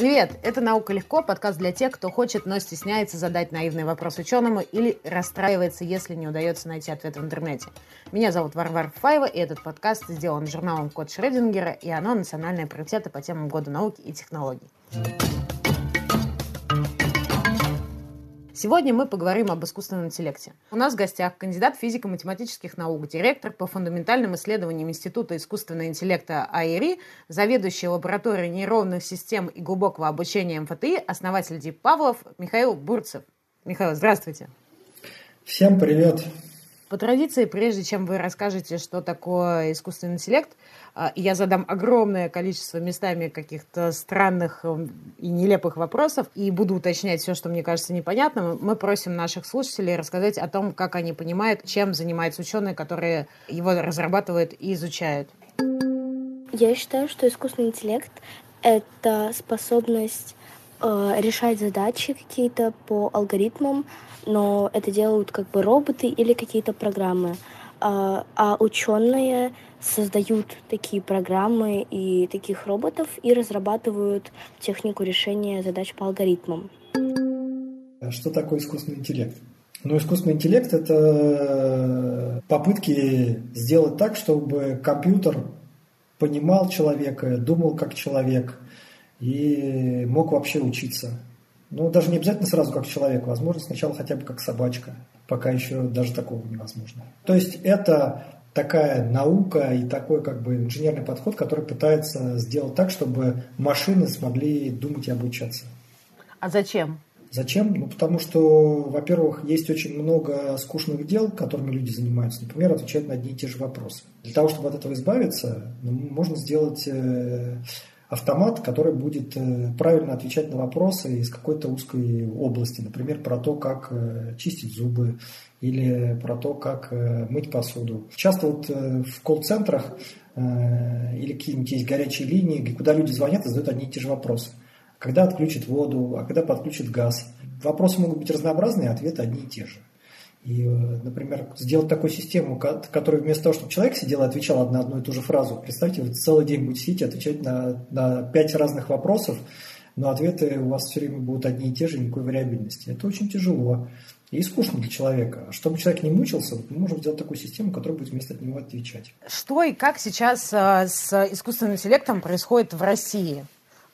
Привет! Это «Наука легко» – подкаст для тех, кто хочет, но стесняется задать наивный вопрос ученому или расстраивается, если не удается найти ответ в интернете. Меня зовут Варвар Фаева, и этот подкаст сделан журналом «Код Шрёдингера», и оно национальные приоритеты по темам года науки и технологий. Сегодня мы поговорим об искусственном интеллекте. У нас в гостях кандидат физико-математических наук, директор по фундаментальным исследованиям Института искусственного интеллекта АИРИ, заведующий лабораторией нейронных систем и глубокого обучения МФТИ, основатель Дип Павлов Михаил Бурцев. Михаил, здравствуйте. Всем привет. По традиции, прежде чем вы расскажете, что такое искусственный интеллект, а, я задам огромное количество местами каких-то странных эм, и нелепых вопросов и буду уточнять все, что мне кажется непонятным. Мы просим наших слушателей рассказать о том, как они понимают, чем занимаются ученые, которые его разрабатывают и изучают. Я считаю, что искусственный интеллект — это способность э, решать задачи какие-то по алгоритмам, но это делают как бы роботы или какие-то программы. А, а ученые создают такие программы и таких роботов и разрабатывают технику решения задач по алгоритмам. Что такое искусственный интеллект? Ну, искусственный интеллект – это попытки сделать так, чтобы компьютер понимал человека, думал как человек и мог вообще учиться. Ну, даже не обязательно сразу как человек, возможно, сначала хотя бы как собачка. Пока еще даже такого невозможно. То есть это такая наука и такой как бы инженерный подход, который пытается сделать так, чтобы машины смогли думать и обучаться. А зачем? Зачем? Ну, потому что, во-первых, есть очень много скучных дел, которыми люди занимаются. Например, отвечать на одни и те же вопросы. Для того, чтобы от этого избавиться, ну, можно сделать э, автомат, который будет э, правильно отвечать на вопросы из какой-то узкой области, например, про то, как э, чистить зубы или про то, как э, мыть посуду. Часто вот в колл-центрах или какие-нибудь есть горячие линии, куда люди звонят и задают одни и те же вопросы. Когда отключат воду, а когда подключат газ. Вопросы могут быть разнообразные, а ответы одни и те же. И, например, сделать такую систему, которая вместо того, чтобы человек сидел и отвечал на одну и ту же фразу, представьте, вы целый день будете сидеть и отвечать на, на пять разных вопросов, но ответы у вас все время будут одни и те же, никакой вариабельности. Это очень тяжело и скучно для человека. А чтобы человек не мучился, мы можем сделать такую систему, которая будет вместо него отвечать. Что и как сейчас э, с искусственным интеллектом происходит в России?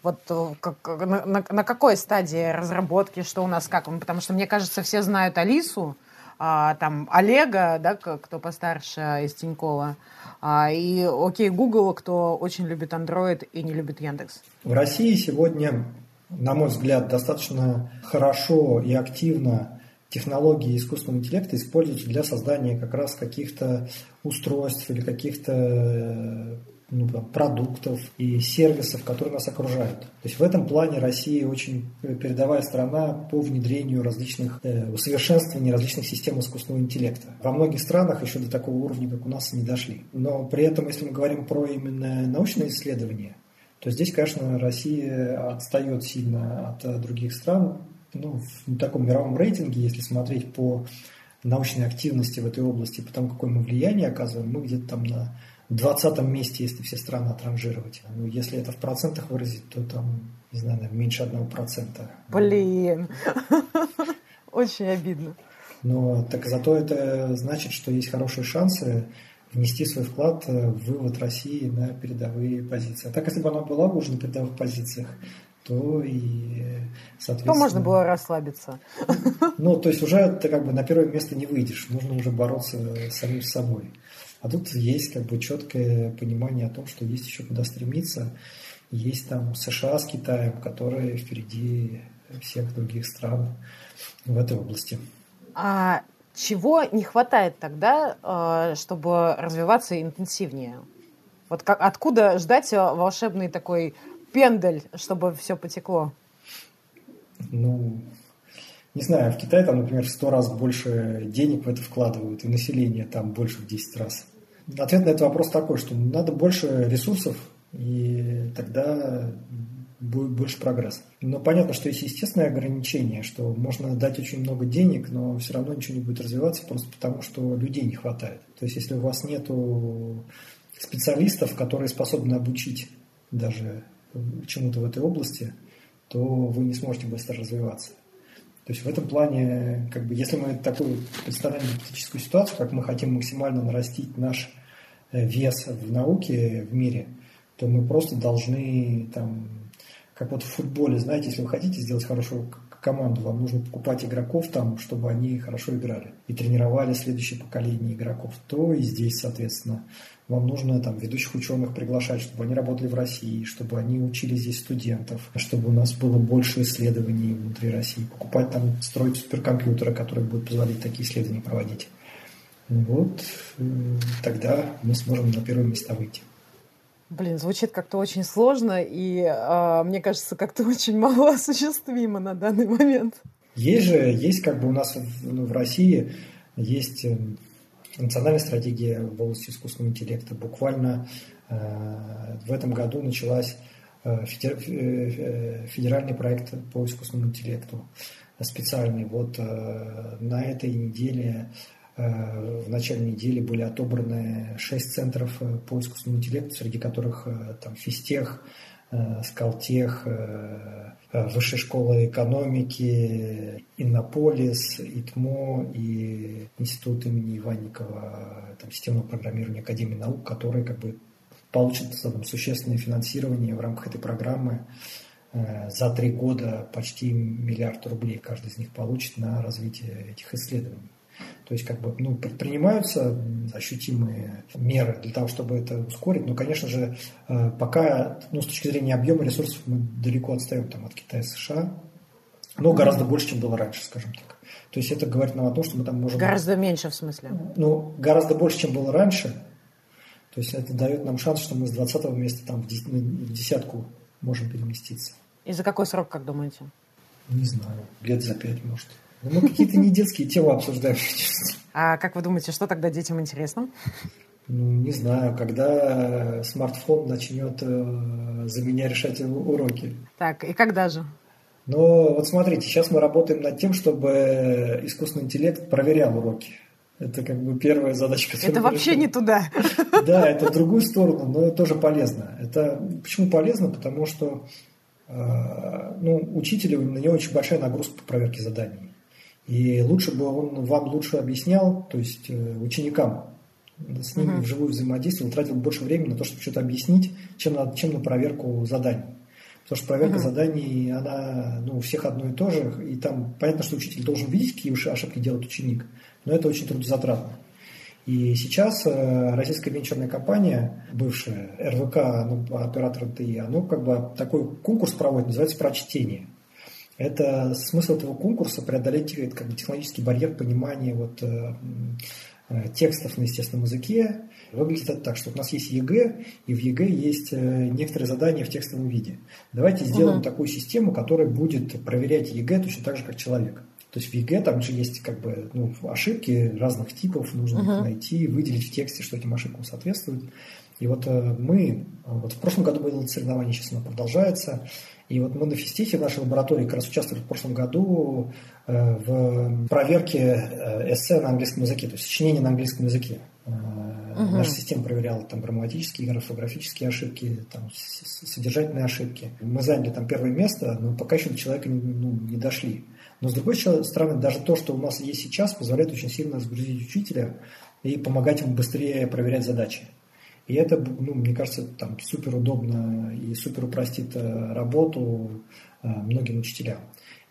Вот э, как, на, на, на какой стадии разработки, что у нас как? Потому что, мне кажется, все знают Алису, а, там Олега, да, кто постарше из Тинькова, а, и окей, Google, кто очень любит Android и не любит Яндекс. В России сегодня, на мой взгляд, достаточно хорошо и активно технологии искусственного интеллекта используются для создания как раз каких-то устройств или каких-то ну, там, продуктов и сервисов, которые нас окружают. То есть в этом плане Россия очень передовая страна по внедрению различных э, усовершенствований различных систем искусственного интеллекта. Во многих странах еще до такого уровня, как у нас, не дошли. Но при этом, если мы говорим про именно научные исследования, то здесь, конечно, Россия отстает сильно от э, других стран. Ну, в таком мировом рейтинге, если смотреть по научной активности в этой области, по тому, какое мы влияние оказываем, мы где-то там на 20 месте, если все страны отранжировать. Ну, если это в процентах выразить, то там, не знаю, наверное, меньше одного процента. Блин, очень обидно. Но так зато это значит, что есть хорошие шансы внести свой вклад в вывод России на передовые позиции. А так, если бы она была уже на передовых позициях, то и, соответственно... То можно было расслабиться. Ну, то есть уже ты как бы на первое место не выйдешь, нужно уже бороться с самим собой. А тут есть как бы четкое понимание о том, что есть еще куда стремиться. Есть там США с Китаем, которые впереди всех других стран в этой области. А чего не хватает тогда, э, чтобы развиваться интенсивнее? Вот как, откуда ждать волшебный такой пендель, чтобы все потекло? Ну, не знаю, в Китае там, например, в сто раз больше денег в это вкладывают, и население там больше в 10 раз. Ответ на этот вопрос такой, что надо больше ресурсов, и тогда будет больше прогресса. Но понятно, что есть естественное ограничение, что можно дать очень много денег, но все равно ничего не будет развиваться просто потому, что людей не хватает. То есть если у вас нет специалистов, которые способны обучить даже чему-то в этой области, то вы не сможете быстро развиваться. То есть в этом плане, как бы, если мы такую представляем гипотетическую ситуацию, как мы хотим максимально нарастить наш э, вес в науке в мире, то мы просто должны там, как вот в футболе, знаете, если вы хотите сделать хорошую команду, вам нужно покупать игроков там, чтобы они хорошо играли и тренировали следующее поколение игроков, то и здесь, соответственно, вам нужно там ведущих ученых приглашать, чтобы они работали в России, чтобы они учили здесь студентов, чтобы у нас было больше исследований внутри России, покупать там, строить суперкомпьютеры, которые будут позволить такие исследования проводить. Вот э, тогда мы сможем на первые места выйти. Блин, звучит как-то очень сложно и, э, мне кажется, как-то очень мало осуществимо на данный момент. Есть же, есть как бы у нас ну, в России есть э, национальная стратегия в области искусственного интеллекта. Буквально э, в этом году началась э, федеральный проект по искусственному интеллекту специальный. Вот на этой неделе Э, в начале недели были отобраны шесть центров э, по искусственному интеллекту, среди которых э, там Физтех, Скалтех, Высшая школа экономики, Иннополис, ИТМО и Институт имени Иванникова, там, системного программирования Академии наук, которые как бы получат там, существенное финансирование в рамках этой программы. За три года почти миллиард рублей каждый из них получит на развитие этих исследований. То есть, как бы, ну, предпринимаются ощутимые меры для того, чтобы это ускорить. Но, конечно же, э, пока, ну, с точки зрения объема ресурсов мы далеко отстаем там, от Китая и США. Но гораздо больше, чем было раньше, скажем так. То есть это говорит нам о том, что мы там можем... Гораздо меньше в смысле? Ну, гораздо больше, чем было раньше. То есть это дает нам шанс, что мы с 20 места там в десятку можем переместиться. И за какой срок, как думаете? Не знаю, лет за пять, может. Мы какие-то не детские темы обсуждаем. А как вы думаете, что тогда детям интересно? Ну, не знаю, когда смартфон начнет э, за меня решать уроки. Так, и когда же? Ну, вот смотрите, сейчас мы работаем над тем, чтобы искусственный интеллект проверял уроки. Это как бы первая задача, которая... Это вообще решаем. не туда. Да, это в другую сторону, но тоже полезно. Это почему полезно? Потому что э, ну, учителю на него очень большая нагрузка по проверке заданий. И лучше бы он вам лучше объяснял, то есть э, ученикам, с ними uh-huh. вживую взаимодействовал, тратил больше времени на то, чтобы что-то объяснить, чем на, чем на проверку заданий. Потому что проверка uh-huh. заданий, она ну, у всех одно и то же, и там понятно, что учитель должен видеть, какие ошибки делает ученик, но это очень трудозатратно. И сейчас э, российская венчурная компания, бывшая РВК, ну, оператор НТИ, она как бы такой конкурс проводит, называется «Прочтение». Это смысл этого конкурса преодолеть как бы, технологический барьер понимания вот, э, э, текстов на естественном языке. Выглядит это так, что у нас есть ЕГЭ, и в ЕГЭ есть э, некоторые задания в текстовом виде. Давайте сделаем uh-huh. такую систему, которая будет проверять ЕГЭ точно так же, как человек. То есть в ЕГЭ там же есть как бы ну, ошибки разных типов, нужно uh-huh. их найти, выделить в тексте, что этим ошибкам соответствует. И вот мы, вот в прошлом году было соревнование, сейчас оно продолжается, и вот мы на физтехе в нашей лаборатории как раз участвовали в прошлом году э, в проверке э, эссе на английском языке, то есть сочинение на английском языке. Угу. Наша система проверяла там грамматические, орфографические ошибки, там, содержательные ошибки. Мы заняли там первое место, но пока еще до человека ну, не дошли. Но с другой стороны, даже то, что у нас есть сейчас, позволяет очень сильно разгрузить учителя и помогать ему быстрее проверять задачи. И это, ну, мне кажется, там супер удобно и супер упростит э, работу э, многим учителям.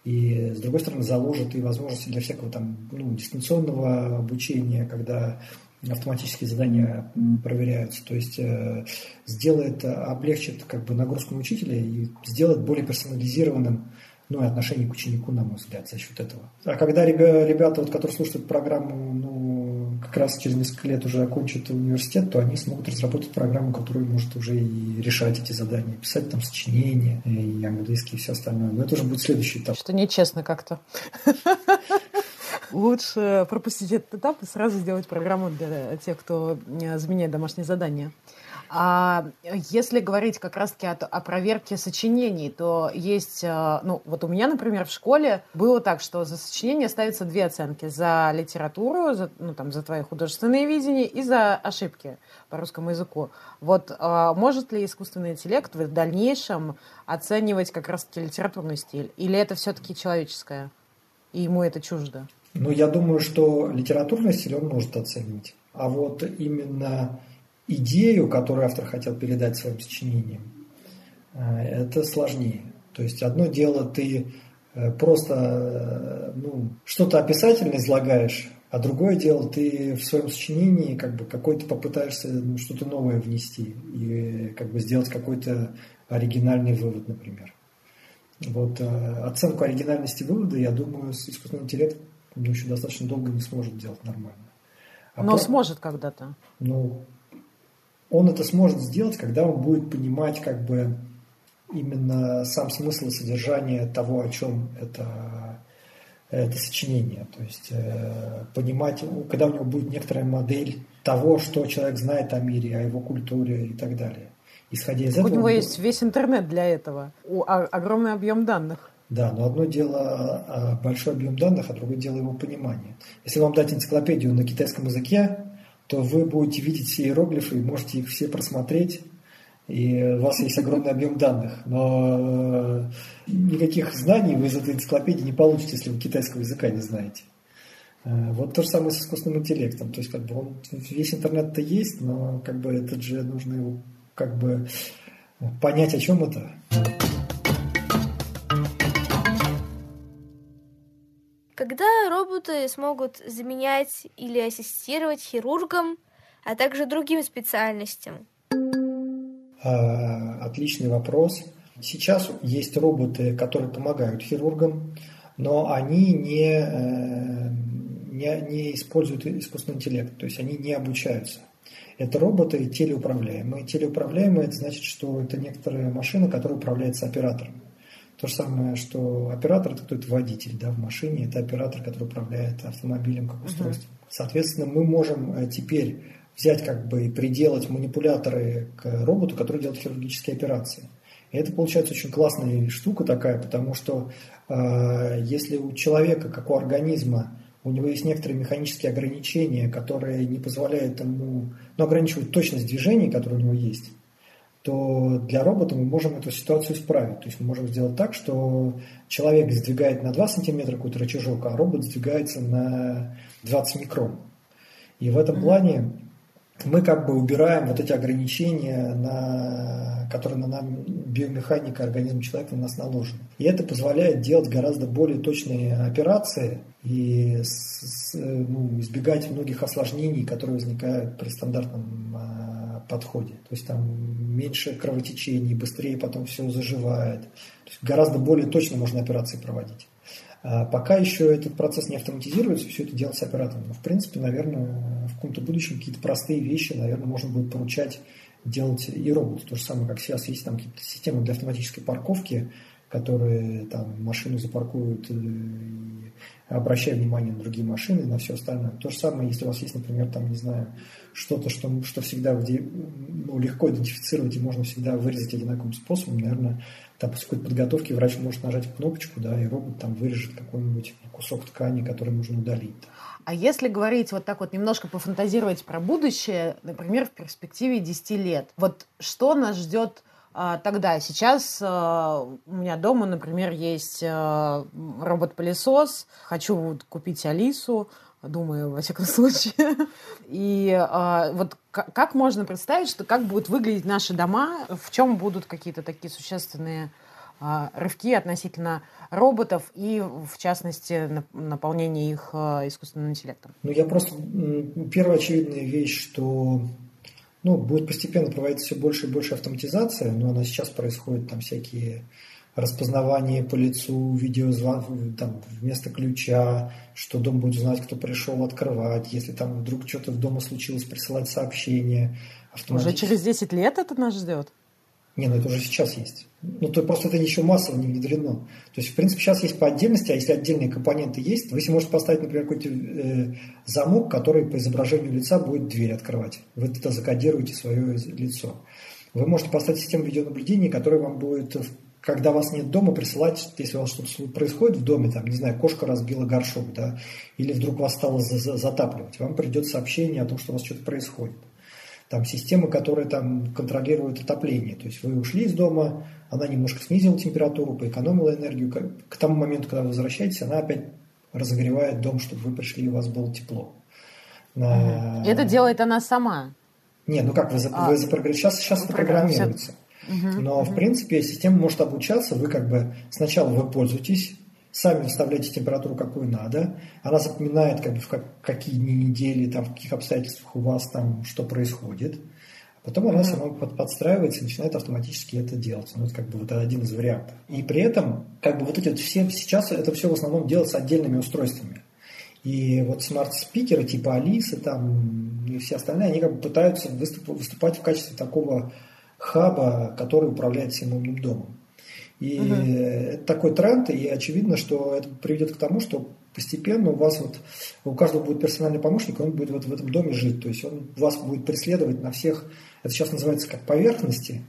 И, с другой стороны, заложит и возможности для всякого там, ну, дистанционного обучения, когда автоматические задания проверяются. То есть э, сделает, облегчит как бы нагрузку на учителя и сделает более персонализированным ну, и отношение к ученику, на мой взгляд, за счет этого. А когда ребята, вот, которые слушают программу, ну, как раз через несколько лет уже окончат университет, то они смогут разработать программу, которая может уже и решать эти задания, писать там сочинения, и английский, и все остальное. Но это уже будет следующий этап. Что нечестно как-то. Лучше пропустить этот этап и сразу сделать программу для тех, кто заменяет домашние задания. А если говорить как раз-таки о, о проверке сочинений, то есть, э, ну, вот у меня, например, в школе было так, что за сочинение ставятся две оценки. За литературу, за, ну, там, за твои художественные видения и за ошибки по русскому языку. Вот а может ли искусственный интеллект в дальнейшем оценивать как раз-таки литературный стиль? Или это все-таки человеческое? И ему это чуждо? Ну, я думаю, что литературный стиль он может оценивать. А вот именно идею, которую автор хотел передать своим сочинением, э, это сложнее. То есть одно дело ты э, просто э, ну, что-то описательно излагаешь, а другое дело ты в своем сочинении как бы какой-то попытаешься ну, что-то новое внести и как бы сделать какой-то оригинальный вывод, например. Вот оценку оригинальности вывода, я думаю, искусственный интеллект ну, еще достаточно долго не сможет делать нормально. А Но про... сможет когда-то. Ну, он это сможет сделать, когда он будет понимать как бы именно сам смысл и содержание того, о чем это, это сочинение. То есть э, понимать, когда у него будет некоторая модель того, что человек знает о мире, о его культуре и так далее. Исходя из так этого... У него есть весь интернет для этого, у, а, огромный объем данных. Да, но одно дело а, большой объем данных, а другое дело его понимание. Если вам дать энциклопедию на китайском языке, то вы будете видеть все иероглифы и можете их все просмотреть, и у вас есть огромный объем данных. Но э, никаких знаний вы из этой энциклопедии не получите, если вы китайского языка не знаете. Э, вот то же самое с искусственным интеллектом. То есть, как бы он, весь интернет-то есть, но как бы это же нужно его как бы понять, о чем это. Когда роботы смогут заменять или ассистировать хирургам, а также другим специальностям? А, отличный вопрос. Сейчас есть роботы, которые помогают хирургам, но они не, э, не, не используют искусственный интеллект, то есть они не обучаются. Это роботы телеуправляемые. Телеуправляемые – это значит, что это некоторая машина, которая управляется оператором. То же самое, что оператор это кто-то водитель да, в машине, это оператор, который управляет автомобилем как устройством. Uh-huh. Соответственно, мы можем э, теперь взять как бы и приделать манипуляторы к роботу, который делает хирургические операции. И это получается очень классная штука такая, потому что э, если у человека, как у организма, у него есть некоторые механические ограничения, которые не позволяют ему, ну, ограничивают точность движений, которые у него есть, то для робота мы можем эту ситуацию исправить. То есть мы можем сделать так, что человек сдвигает на 2 сантиметра какой-то рычажок, а робот сдвигается на 20 микрон. И в этом плане мы как бы убираем вот эти ограничения, на, которые на нам биомеханика организма человека на нас наложена. И это позволяет делать гораздо более точные операции и с, ну, избегать многих осложнений, которые возникают при стандартном а, подходе. То есть там меньше кровотечений, быстрее потом все заживает. То есть гораздо более точно можно операции проводить. А пока еще этот процесс не автоматизируется, все это делается оператором. Но в принципе, наверное, в каком-то будущем какие-то простые вещи, наверное, можно будет поручать делать и роботу. То же самое, как сейчас есть там какие-то системы для автоматической парковки, которые там машину запаркуют и обращая внимание на другие машины, на все остальное. То же самое, если у вас есть, например, там, не знаю, что-то, что, что всегда ну, легко идентифицировать и можно всегда вырезать одинаковым способом, наверное, там после какой-то подготовки врач может нажать кнопочку, да, и робот там вырежет какой-нибудь кусок ткани, который нужно удалить. А если говорить вот так вот немножко пофантазировать про будущее, например, в перспективе 10 лет, вот что нас ждет а, тогда. Сейчас а, у меня дома, например, есть а, робот-пылесос. Хочу купить Алису думаю, во всяком случае. И а, вот как можно представить, что как будут выглядеть наши дома, в чем будут какие-то такие существенные а, рывки относительно роботов и, в частности, наполнение их а, искусственным интеллектом? Ну, я просто... Первая очевидная вещь, что ну, будет постепенно проводиться все больше и больше автоматизация, но она сейчас происходит, там всякие распознавание по лицу, видеозвонок, там, вместо ключа, что дом будет знать, кто пришел открывать, если там вдруг что-то в дома случилось, присылать сообщение. Автоматически. Уже через 10 лет это нас ждет? Не, ну это уже сейчас есть. Ну, то просто это еще массово не внедрено. То есть, в принципе, сейчас есть по отдельности, а если отдельные компоненты есть, вы себе можете поставить, например, какой-то э, замок, который по изображению лица будет дверь открывать. Вы это закодируете свое лицо. Вы можете поставить систему видеонаблюдения, которая вам будет, когда вас нет дома, присылать, если у вас что-то происходит в доме, там, не знаю, кошка разбила горшок, да, или вдруг вас стало затапливать, вам придет сообщение о том, что у вас что-то происходит там система, которая там контролирует отопление. То есть вы ушли из дома, она немножко снизила температуру, поэкономила энергию. К тому моменту, когда вы возвращаетесь, она опять разогревает дом, чтобы вы пришли и у вас было тепло. На... Это делает она сама? Не, ну как, вы, а, вы запрограммируете. Сейчас, сейчас программируется. Угу, Но, в принципе, система может обучаться. Вы как бы сначала вы пользуетесь, сами выставляете температуру, какую надо. Она запоминает, как бы, в как, какие дни недели, там, в каких обстоятельствах у вас там что происходит. А потом она сама под, подстраивается и начинает автоматически это делать. Ну, это как бы вот один из вариантов. И при этом, как бы вот эти вот все, сейчас это все в основном делается отдельными устройствами. И вот смарт-спикеры типа Алисы там и все остальные, они как бы пытаются выступ, выступать в качестве такого хаба, который управляет всем умным домом. И угу. это такой тренд, и очевидно, что это приведет к тому, что постепенно у вас вот, у каждого будет персональный помощник, он будет вот в этом доме жить, то есть он вас будет преследовать на всех, это сейчас называется как поверхности,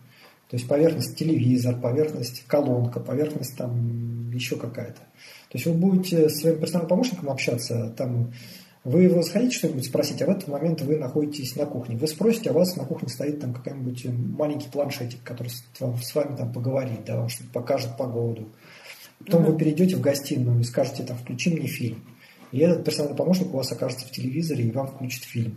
то есть поверхность телевизор, поверхность колонка, поверхность там еще какая-то. То есть вы будете с своим персональным помощником общаться, там вы его захотите что-нибудь спросить, а в этот момент вы находитесь на кухне. Вы спросите, а у вас на кухне стоит там какой-нибудь маленький планшетик, который с вами там поговорит, да, вам что-то покажет погоду. Потом угу. вы перейдете в гостиную и скажете, там, включи мне фильм. И этот персональный помощник у вас окажется в телевизоре и вам включит фильм.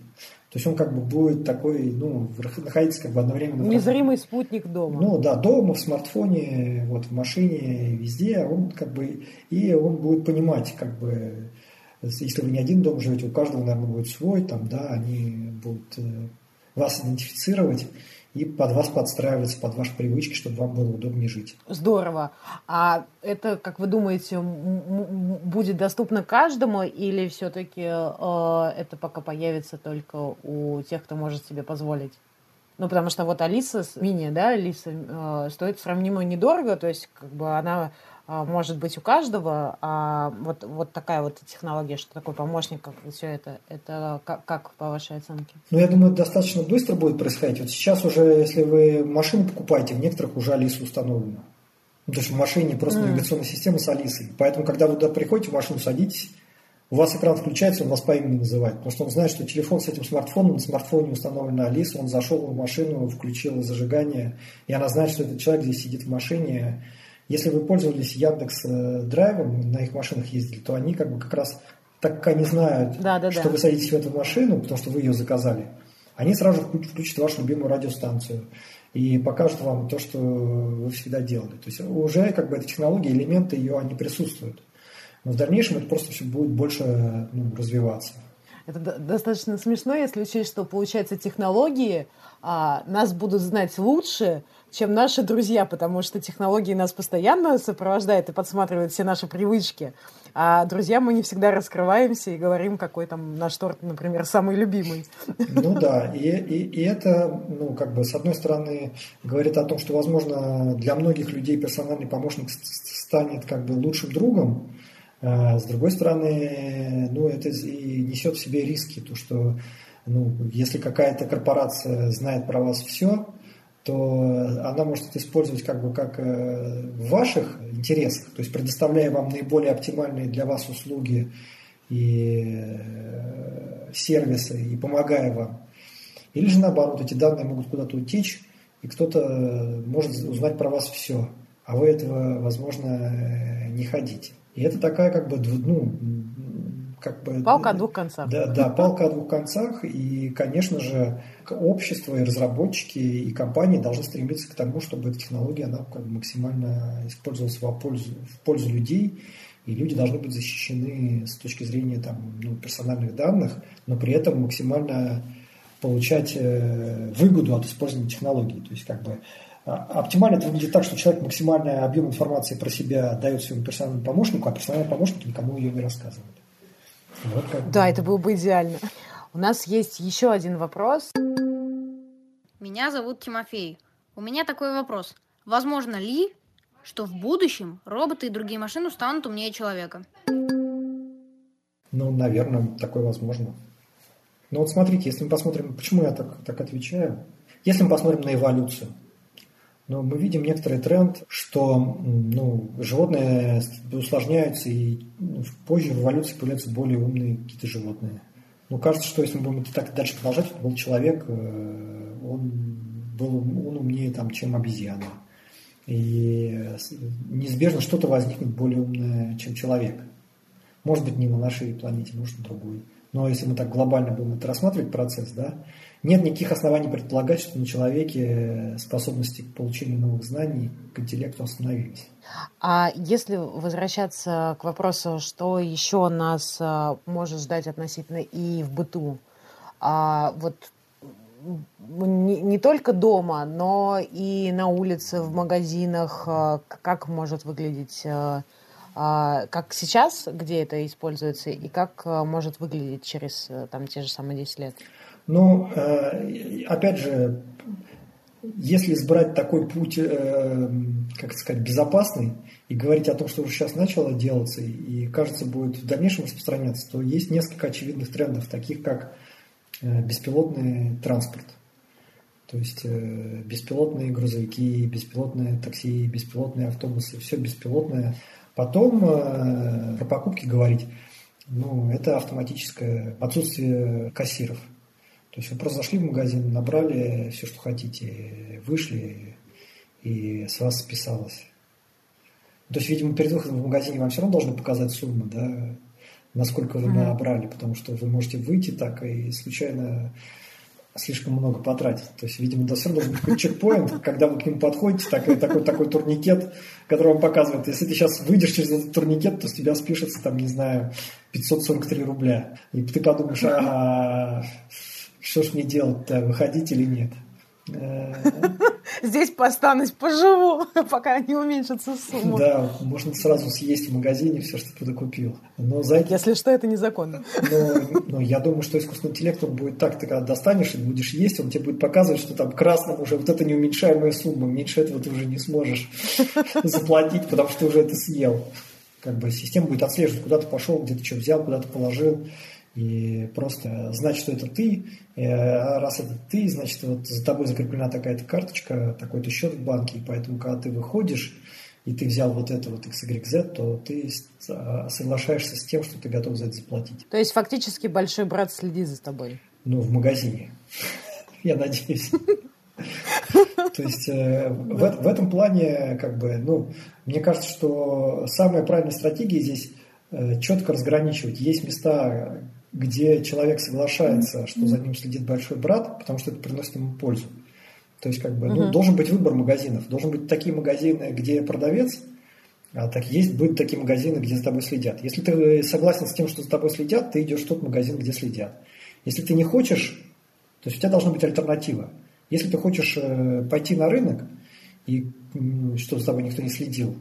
То есть он как бы будет такой, ну, находиться как бы одновременно... Незримый спутник дома. Ну да, дома, в смартфоне, вот в машине, везде. Он как бы... И он будет понимать, как бы, если вы не один дом живете, у каждого, наверное, будет свой, там, да, они будут э, вас идентифицировать и под вас подстраиваться, под ваши привычки, чтобы вам было удобнее жить. Здорово. А это, как вы думаете, будет доступно каждому или все-таки э, это пока появится только у тех, кто может себе позволить? Ну, потому что вот Алиса, мини, да, Алиса, э, стоит сравнимо недорого, то есть как бы она может быть у каждого, а вот, вот такая вот технология, что такой помощник, как все это, это как, как по вашей оценке? Ну, я думаю, достаточно быстро будет происходить. Вот сейчас уже, если вы машину покупаете, в некоторых уже Алиса установлена. Ну, то есть в машине просто mm. навигационная система с Алисой. Поэтому, когда вы туда приходите, в машину садитесь, у вас экран включается, он вас по имени называет. Потому что он знает, что телефон с этим смартфоном, на смартфоне установлена Алиса, он зашел в машину, включил зажигание, и она знает, что этот человек здесь сидит в машине, если вы пользовались Яндекс э, Драйвом, на их машинах ездили, то они как бы как раз, так как они знают, да, да, что да. вы садитесь в эту машину, потому что вы ее заказали, они сразу включат вашу любимую радиостанцию и покажут вам то, что вы всегда делали. То есть уже как бы эта технология, элементы ее, они присутствуют. Но в дальнейшем это просто все будет больше ну, развиваться. Это достаточно смешно, если учесть, что, получается, технологии а, нас будут знать лучше, чем наши друзья, потому что технологии нас постоянно сопровождают и подсматривают все наши привычки. А друзья мы не всегда раскрываемся и говорим, какой там наш торт, например, самый любимый. Ну да, и, и, и это, ну, как бы, с одной стороны, говорит о том, что, возможно, для многих людей персональный помощник станет как бы лучшим другом, а с другой стороны, ну, это и несет в себе риски, то, что ну, если какая-то корпорация знает про вас все, то она может это использовать как бы как э, в ваших интересах, то есть предоставляя вам наиболее оптимальные для вас услуги и э, сервисы и помогая вам. Или же наоборот, эти данные могут куда-то утечь, и кто-то может узнать про вас все, а вы этого, возможно, не хотите. И это такая как бы ну, как бы... Палка о двух концах. Да, да, палка о двух концах. И, конечно же, общество и разработчики и компании должны стремиться к тому, чтобы эта технология она как бы максимально использовалась во пользу, в пользу людей. И люди должны быть защищены с точки зрения там, ну, персональных данных, но при этом максимально получать э, выгоду от использования технологий. То есть как бы а, оптимально это выглядит так, что человек максимальный объем информации про себя дает своему персональному помощнику, а персональный помощник никому ее не рассказывает. Вот как да, это было бы идеально. У нас есть еще один вопрос. Меня зовут Тимофей. У меня такой вопрос. Возможно ли, что в будущем роботы и другие машины станут умнее человека? Ну, наверное, такое возможно. Но вот смотрите, если мы посмотрим, почему я так, так отвечаю, если мы посмотрим на эволюцию, но мы видим некоторый тренд, что ну, животные усложняются, и ну, позже в эволюции появляются более умные какие-то животные. Ну, кажется, что если мы будем так дальше продолжать, был человек, э, он был он умнее, там, чем обезьяна. И неизбежно что-то возникнет более умное, чем человек. Может быть, не на нашей планете, может, на другой. Но если мы так глобально будем это рассматривать процесс, да, нет никаких оснований предполагать, что на человеке способности к получению новых знаний, к интеллекту остановились. А если возвращаться к вопросу, что еще нас а, может ждать относительно и в быту, а, вот не, не только дома, но и на улице, в магазинах, а, как может выглядеть а, как сейчас, где это используется, и как может выглядеть через там, те же самые 10 лет? Ну, э, опять же, если избрать такой путь, э, как сказать, безопасный, и говорить о том, что уже сейчас начало делаться, и кажется будет в дальнейшем распространяться, то есть несколько очевидных трендов, таких как э, беспилотный транспорт. То есть беспилотные грузовики, беспилотные такси, беспилотные автобусы, все беспилотное. Потом про покупки говорить, ну, это автоматическое отсутствие кассиров. То есть вы просто зашли в магазин, набрали все, что хотите, вышли, и с вас списалось. То есть, видимо, перед выходом в магазине вам все равно должны показать сумму, да, насколько вы mm-hmm. набрали, потому что вы можете выйти так и случайно слишком много потратить. То есть, видимо, да, все равно должен быть какой-то чекпоинт, когда вы к нему подходите, такой, такой, такой турникет, который вам показывает, если ты сейчас выйдешь через этот турникет, то с тебя спишется, там, не знаю, 543 рубля. И ты подумаешь, а что ж мне делать-то, выходить или нет? Э, Здесь останусь, поживу, пока не уменьшится сумма. Да, можно сразу съесть в магазине все, что ты купил. Но за это... Если что, это незаконно. Но, но я думаю, что искусственный интеллект он будет так, ты когда достанешь и будешь есть, он тебе будет показывать, что там красным уже вот это неуменьшаемая сумма, меньше этого ты уже не сможешь заплатить, потому что ты уже это съел. Как бы система будет отслеживать, куда ты пошел, где ты что взял, куда ты положил и просто знать, что это ты, а раз это ты, значит, вот за тобой закреплена такая-то карточка, такой-то счет в банке, и поэтому, когда ты выходишь, и ты взял вот это вот XYZ, то ты соглашаешься с тем, что ты готов за это заплатить. То есть фактически большой брат следит за тобой? Ну, в магазине. Я надеюсь. То есть э, в, в этом плане, как бы, ну, мне кажется, что самая правильная стратегия здесь э, четко разграничивать. Есть места, где человек соглашается, что за ним следит большой брат, потому что это приносит ему пользу. То есть, как бы, ну, должен быть выбор магазинов. Должен быть такие магазины, где продавец, а так есть будут такие магазины, где за тобой следят. Если ты согласен с тем, что за тобой следят, ты идешь в тот магазин, где следят. Если ты не хочешь, то есть у тебя должна быть альтернатива. Если ты хочешь э, пойти на рынок, и чтобы за тобой никто не следил,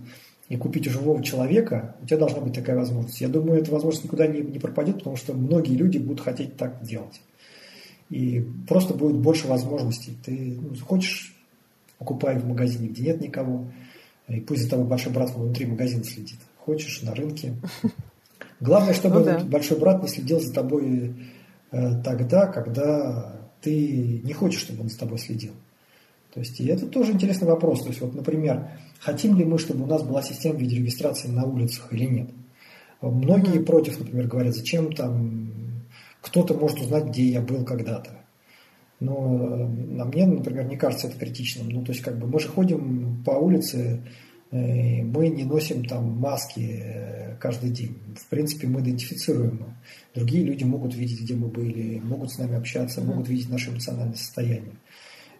и купить у живого человека, у тебя должна быть такая возможность. Я думаю, эта возможность никуда не, не пропадет, потому что многие люди будут хотеть так делать. И просто будет больше возможностей. Ты ну, хочешь, покупай в магазине, где нет никого, и пусть за тобой большой брат внутри магазина следит. Хочешь на рынке. Главное, чтобы ну, да. большой брат не следил за тобой э, тогда, когда ты не хочешь, чтобы он за тобой следил. То есть, и это тоже интересный вопрос. То есть, вот, например, хотим ли мы, чтобы у нас была система видеорегистрации на улицах или нет? Многие mm-hmm. против, например, говорят, зачем там кто-то может узнать, где я был когда-то. Но на мне, например, не кажется это критичным. Ну, то есть, как бы мы же ходим по улице, э, мы не носим там маски э, каждый день. В принципе, мы идентифицируем. Другие люди могут видеть, где мы были, могут с нами общаться, могут видеть наше эмоциональное состояние.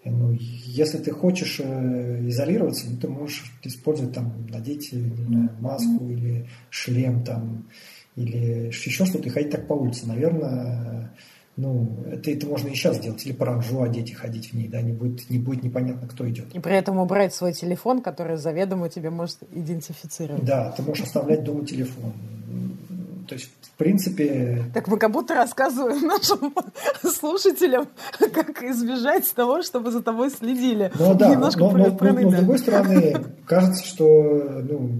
Ну, если ты хочешь э, изолироваться, ну, ты можешь использовать там, надеть знаю, маску или шлем там, или еще что-то, и ходить так по улице. Наверное, ну, это, это можно и сейчас сделать, или паранжу одеть и ходить в ней, да, не будет, не будет непонятно, кто идет. И при этом убрать свой телефон, который заведомо тебе может идентифицировать. Да, ты можешь оставлять дома телефон. То есть, в принципе... Так мы как будто рассказываем нашим слушателям, как избежать того, чтобы за тобой следили. Ну да, Немножко но, но, но, но, с другой стороны, кажется, что ну,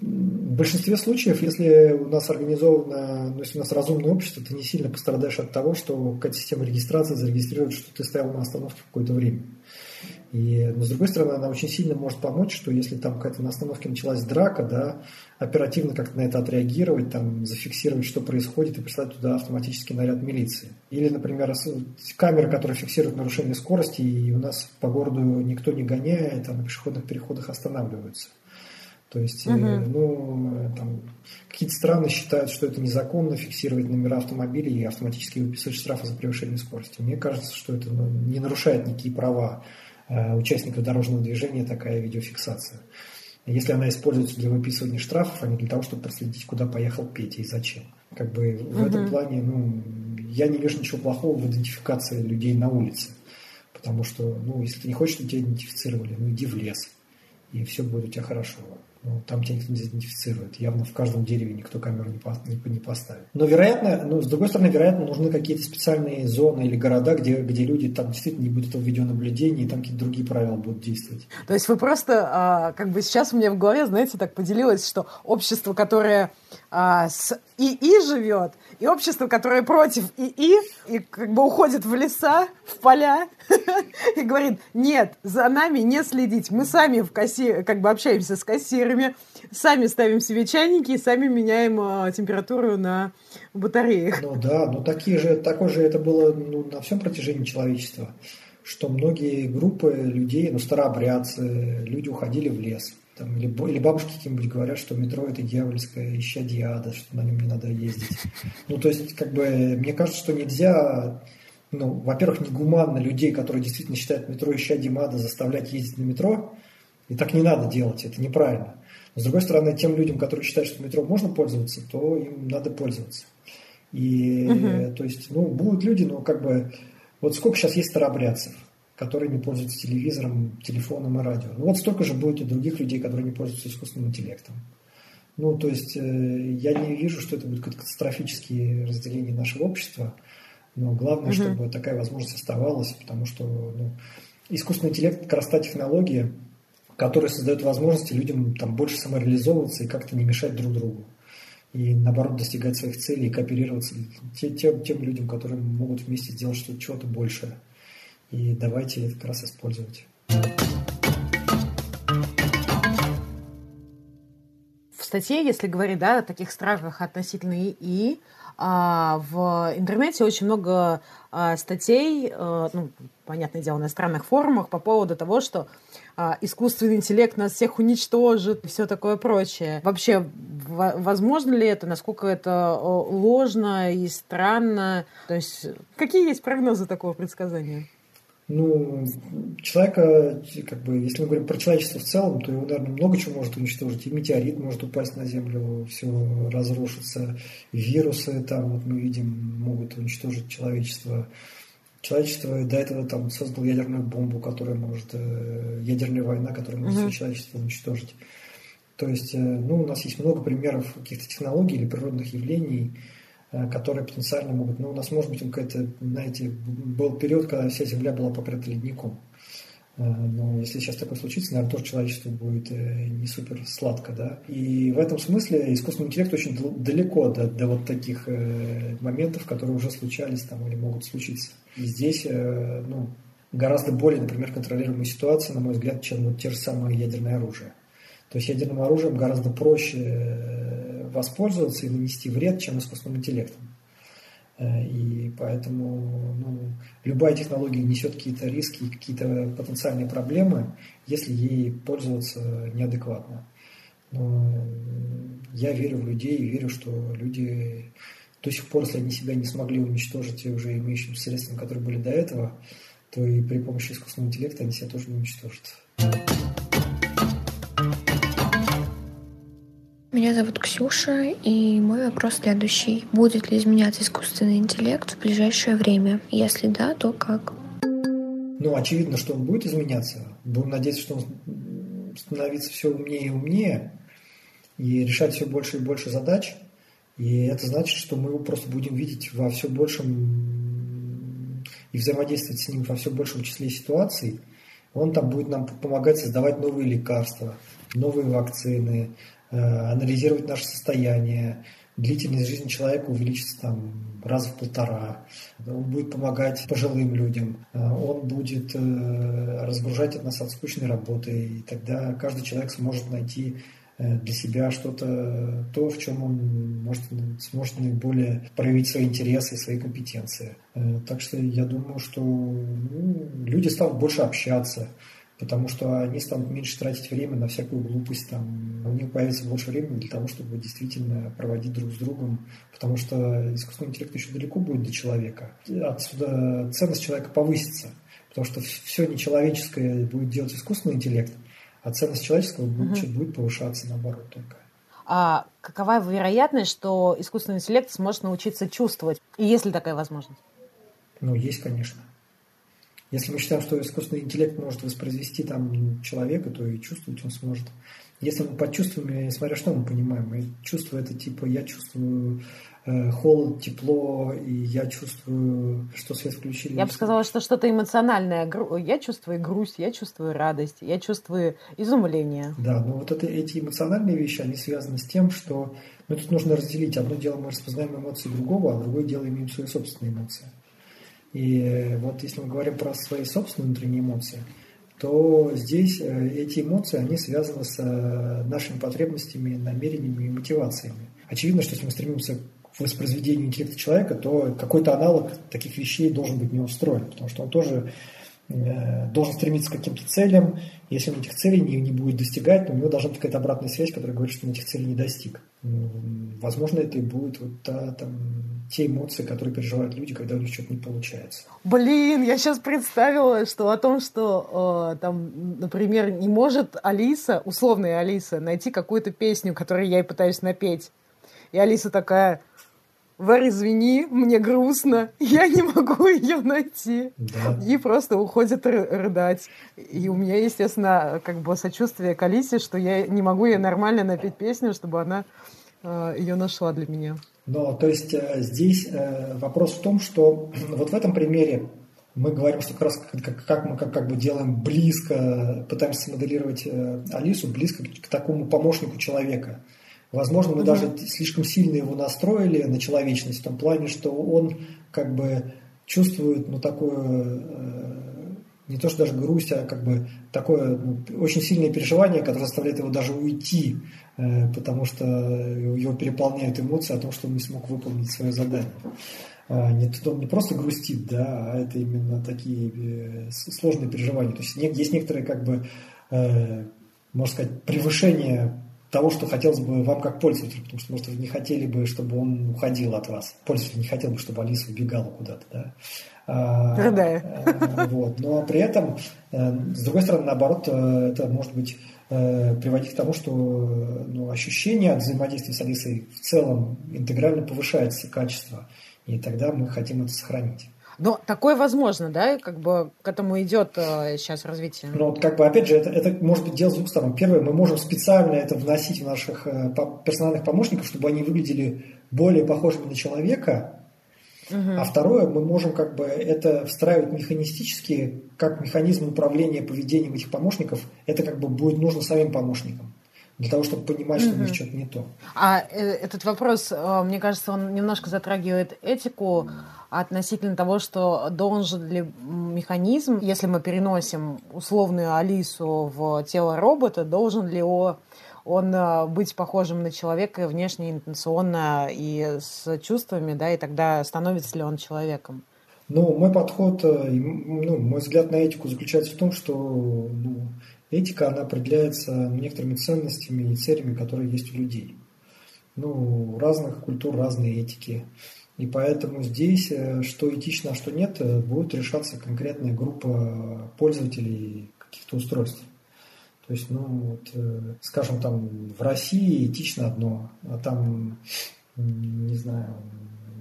в большинстве случаев, если у нас организовано, ну, если у нас разумное общество, ты не сильно пострадаешь от того, что какая-то система регистрации зарегистрирует, что ты стоял на остановке какое-то время. И, но с другой стороны, она очень сильно может помочь, что если там какая-то на остановке началась драка, да, оперативно как-то на это отреагировать, там, зафиксировать, что происходит, и прислать туда автоматический наряд милиции. Или, например, камеры, которые фиксируют нарушение скорости, и у нас по городу никто не гоняет, а на пешеходных переходах останавливаются. То есть, угу. ну, там, какие-то страны считают, что это незаконно фиксировать номера автомобилей и автоматически выписывать штрафы за превышение скорости. Мне кажется, что это ну, не нарушает никакие права э, участников дорожного движения, такая видеофиксация. Если она используется для выписывания штрафов, а не для того, чтобы проследить, куда поехал Петя и зачем. Как бы в угу. этом плане, ну, я не вижу ничего плохого в идентификации людей на улице. Потому что, ну, если ты не хочешь, чтобы тебя идентифицировали, ну, иди в лес, и все будет у тебя хорошо ну, там тебя никто не идентифицирует. Явно в каждом дереве никто камеру не, по, не, не поставит. Но, вероятно, ну, с другой стороны, вероятно, нужны какие-то специальные зоны или города, где, где люди, там действительно не будет этого видеонаблюдения, и там какие-то другие правила будут действовать. То есть вы просто, а, как бы сейчас у меня в голове, знаете, так поделилось, что общество, которое а, с ИИ живет, и общество, которое против ИИ, и как бы уходит в леса, в поля, и говорит, нет, за нами не следить. Мы сами в кассе, как бы общаемся с кассирами, сами ставим себе чайники и сами меняем а, температуру на батареях. Ну да, но такие же, такое же это было ну, на всем протяжении человечества, что многие группы людей, ну старообрядцы, люди уходили в лес там, или, или бабушки какие-нибудь говорят, что метро это дьявольское исчадие ада, что на нем не надо ездить. Ну, то есть, как бы, мне кажется, что нельзя, ну, во-первых, негуманно людей, которые действительно считают метро исчадием ада, заставлять ездить на метро, и так не надо делать, это неправильно. Но, с другой стороны, тем людям, которые считают, что метро можно пользоваться, то им надо пользоваться. И, угу. то есть, ну, будут люди, но как бы, вот сколько сейчас есть старообрядцев – которые не пользуются телевизором, телефоном и радио. Ну вот столько же будет и других людей, которые не пользуются искусственным интеллектом. Ну, то есть э, я не вижу, что это будет катастрофические разделения нашего общества, но главное, угу. чтобы такая возможность оставалась, потому что ну, искусственный интеллект – это как раз та технология, которая создает возможности людям там, больше самореализовываться и как-то не мешать друг другу. И наоборот достигать своих целей и кооперироваться тем, тем людям, которые могут вместе сделать что-то чего-то большее. И давайте это как раз использовать. В статье, если говорить да, о таких страхах относительно ИИ, а, в интернете очень много а, статей, а, ну, понятное дело, на странных форумах по поводу того, что искусственный интеллект нас всех уничтожит и все такое прочее. Вообще, возможно ли это? Насколько это ложно и странно? То есть, какие есть прогнозы такого предсказания? Ну, человека, как бы, если мы говорим про человечество в целом, то его, наверное, много чего может уничтожить. И метеорит может упасть на Землю, все разрушится. Вирусы там, вот мы видим, могут уничтожить человечество. Человечество до этого там создало ядерную бомбу, которая может, э, ядерная война, которая может mm-hmm. все человечество уничтожить. То есть, э, ну, у нас есть много примеров каких-то технологий или природных явлений, которые потенциально могут... Ну, у нас, может быть, какая-то, знаете, был период, когда вся Земля была покрыта ледником. Э, но если сейчас такое случится, наверное, тоже человечество будет э, не супер сладко, да. И в этом смысле искусственный интеллект очень далеко до, до вот таких моментов, которые уже случались там или могут случиться. И здесь, ну, гораздо более, например, контролируемая ситуация, на мой взгляд, чем вот те же самые ядерные оружия. То есть ядерным оружием гораздо проще воспользоваться и нанести вред, чем искусственным интеллектом. Э, и поэтому ну, любая технология несет какие-то риски и какие-то потенциальные проблемы, если ей пользоваться неадекватно. Но я верю в людей и верю, что люди до сих пор, если они себя не смогли уничтожить уже имеющими средствами, которые были до этого, то и при помощи искусственного интеллекта они себя тоже не уничтожат. Меня зовут Ксюша, и мой вопрос следующий. Будет ли изменяться искусственный интеллект в ближайшее время? Если да, то как? Ну, очевидно, что он будет изменяться. Будем надеяться, что он становится все умнее и умнее и решать все больше и больше задач. И это значит, что мы его просто будем видеть во все большем и взаимодействовать с ним во все большем числе ситуаций. Он там будет нам помогать создавать новые лекарства, новые вакцины, анализировать наше состояние, длительность жизни человека увеличится там раза в полтора. Он будет помогать пожилым людям, э, он будет э, разгружать от нас от скучной работы, и тогда каждый человек сможет найти э, для себя что-то, то, в чем он может, сможет наиболее проявить свои интересы и свои компетенции. Так что я думаю, что ну, люди станут больше общаться, потому что они станут меньше тратить время на всякую глупость, там, у них появится больше времени для того, чтобы действительно проводить друг с другом, потому что искусственный интеллект еще далеко будет до человека. Отсюда ценность человека повысится, потому что все нечеловеческое будет делать искусственный интеллект, а ценность человеческого угу. будет повышаться наоборот только. А какова вероятность, что искусственный интеллект сможет научиться чувствовать? И есть ли такая возможность? Ну, есть, конечно. Если мы считаем, что искусственный интеллект может воспроизвести там человека, то и чувствовать он сможет. Если мы под чувствами, смотря что мы понимаем, мы чувство это типа я чувствую э, холод, тепло, и я чувствую, что свет включили. Я бы сказала, что что-то эмоциональное. Я чувствую грусть, я чувствую радость, я чувствую изумление. Да, но вот это, эти эмоциональные вещи, они связаны с тем, что ну, тут нужно разделить. Одно дело мы распознаем эмоции другого, а другое дело имеем свои собственные эмоции. И вот если мы говорим про свои собственные внутренние эмоции, то здесь э, эти эмоции, они связаны с э, нашими потребностями, намерениями и мотивациями. Очевидно, что если мы стремимся к воспроизведению интеллекта человека, то какой-то аналог таких вещей должен быть не устроен, потому что он тоже Э, должен стремиться к каким-то целям. Если он этих целей не, не будет достигать, то у него должна быть какая-то обратная связь, которая говорит, что он этих целей не достиг. Возможно, это и будет вот та, там, те эмоции, которые переживают люди, когда у них что-то не получается. Блин, я сейчас представила, что о том, что э, там, например, не может Алиса, условная Алиса, найти какую-то песню, которую я ей пытаюсь напеть. И Алиса такая, Варь, извини, мне грустно, я не могу ее найти. Да. И просто уходит рыдать. И у меня, естественно, как бы сочувствие к Алисе, что я не могу ей нормально напеть песню, чтобы она э, ее нашла для меня. Но, то есть э, здесь э, вопрос в том, что вот в этом примере мы говорим, что как раз как, как мы как, как бы делаем близко, пытаемся моделировать э, Алису близко к, к такому помощнику человека. Возможно, мы угу. даже слишком сильно его настроили на человечность в том плане, что он как бы чувствует, ну, такое, э, не то что даже грусть, а как бы такое ну, очень сильное переживание, которое заставляет его даже уйти, э, потому что его переполняют эмоции о том, что он не смог выполнить свое задание. А, не, он не просто грустит, да, а это именно такие э, сложные переживания. То есть есть некоторые, как бы, э, можно сказать, превышение того, что хотелось бы вам как пользователю, потому что, может, вы не хотели бы, чтобы он уходил от вас. Пользователь не хотел бы, чтобы Алиса убегала куда-то, да. А, Рыдаю. А, вот. Но при этом, э, с другой стороны, наоборот, э, это может быть э, приводить к тому, что ну, ощущение от взаимодействия с Алисой в целом интегрально повышается качество, и тогда мы хотим это сохранить. Но такое возможно, да, как бы к этому идет э, сейчас развитие. Ну, как бы, опять же, это, это может быть дело с двух сторон. Первое, мы можем специально это вносить в наших э, персональных помощников, чтобы они выглядели более похожими на человека. Угу. А второе, мы можем как бы это встраивать механистически, как механизм управления поведением этих помощников. Это как бы будет нужно самим помощникам для того, чтобы понимать, что у них что-то не то. А э, этот вопрос, э, мне кажется, он немножко затрагивает этику относительно того, что должен ли механизм, если мы переносим условную Алису в тело робота, должен ли он, он э, быть похожим на человека внешне, интенционно и с чувствами, да, и тогда становится ли он человеком? Ну, мой подход, ну, мой взгляд на этику заключается в том, что ну, Этика, она определяется некоторыми ценностями и целями, которые есть у людей. Ну, у разных культур разные этики. И поэтому здесь, э, что этично, а что нет, э, будет решаться конкретная группа пользователей каких-то устройств. То есть, ну, вот, э, скажем, там в России этично одно, а там, не знаю,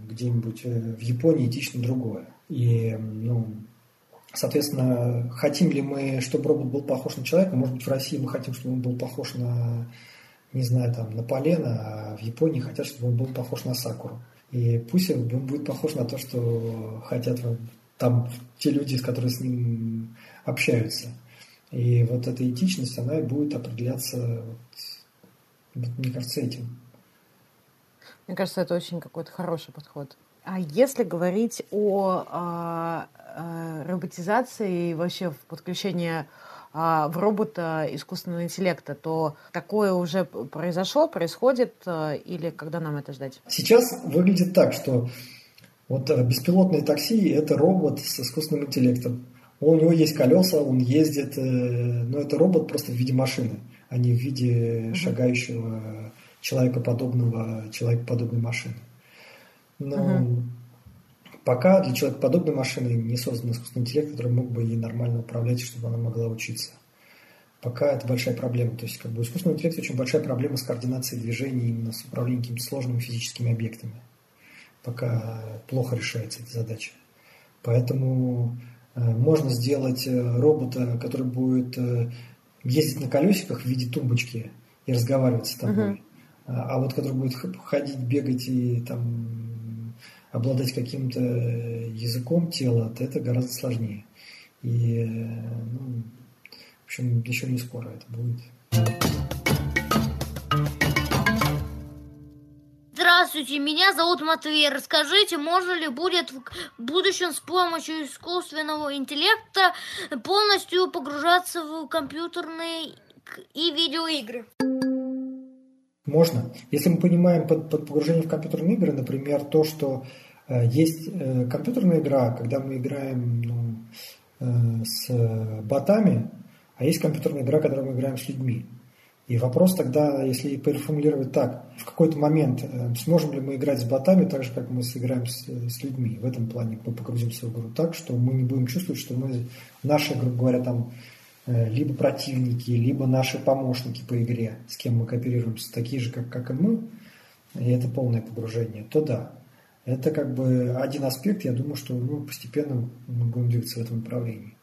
где-нибудь в Японии этично другое. И, ну, Соответственно, хотим ли мы, чтобы робот был похож на человека? Может быть, в России мы хотим, чтобы он был похож на не знаю, там, на полено, а в Японии хотят, чтобы он был похож на сакуру. И пусть он будет похож на то, что хотят там те люди, с которыми с ним общаются. И вот эта этичность, она и будет определяться, вот, мне кажется, этим. Мне кажется, это очень какой-то хороший подход. А если говорить о, а, а, роботизации и вообще подключении а, в робота искусственного интеллекта, то такое уже произошло, происходит, или когда нам это ждать? Сейчас выглядит так, что вот э, беспилотные такси – это робот с искусственным интеллектом. У него есть колеса, он ездит, э, но это робот просто в виде машины, а не в виде шагающего человекоподобного, человекоподобной машины. Но угу. пока для человекоподобной машины не создан искусственный интеллект, который мог бы ей нормально управлять, чтобы она могла учиться. Пока это большая проблема. То есть как бы искусственный интеллект очень большая проблема с координацией движений, именно с управлением какими-то сложными физическими объектами. Пока плохо решается эта задача. Поэтому э, можно сделать э, робота, который будет э, ездить на колесиках в виде тумбочки и разговаривать с тобой. Uh-huh. А вот который будет ходить, бегать и там обладать каким-то языком тела, то это гораздо сложнее. И, ну, в общем, еще не скоро это будет. Здравствуйте, меня зовут Матвей. Расскажите, можно ли будет в будущем с помощью искусственного интеллекта полностью погружаться в компьютерные и видеоигры? Можно. Если мы понимаем под, под погружение в компьютерные игры, например, то, что э, есть э, компьютерная игра, когда мы играем ну, э, с ботами, а есть компьютерная игра, когда мы играем с людьми. И вопрос тогда, если переформулировать так, в какой-то момент э, сможем ли мы играть с ботами так же, как мы сыграем с, с людьми. В этом плане мы погрузимся в игру так, что мы не будем чувствовать, что мы, наши, грубо говоря, там либо противники, либо наши помощники по игре, с кем мы кооперируемся, такие же, как, как и мы, и это полное погружение, то да. Это как бы один аспект, я думаю, что ну, постепенно мы будем двигаться в этом направлении.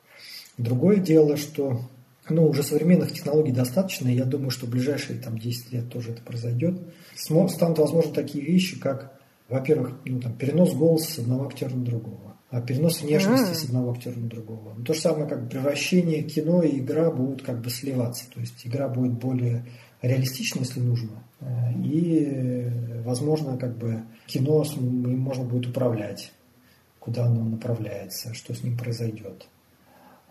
Другое дело, что ну, уже современных технологий достаточно, и я думаю, что в ближайшие там, 10 лет тоже это произойдет. Станут возможны такие вещи, как, во-первых, ну, там, перенос голоса с одного актера на другого перенос внешности mm. с одного актера на другого. Но то же самое, как превращение кино и игра будут как бы сливаться. То есть игра будет более реалистична, если нужно. Э, и, возможно, как бы кино им можно будет управлять, куда оно направляется, что с ним произойдет.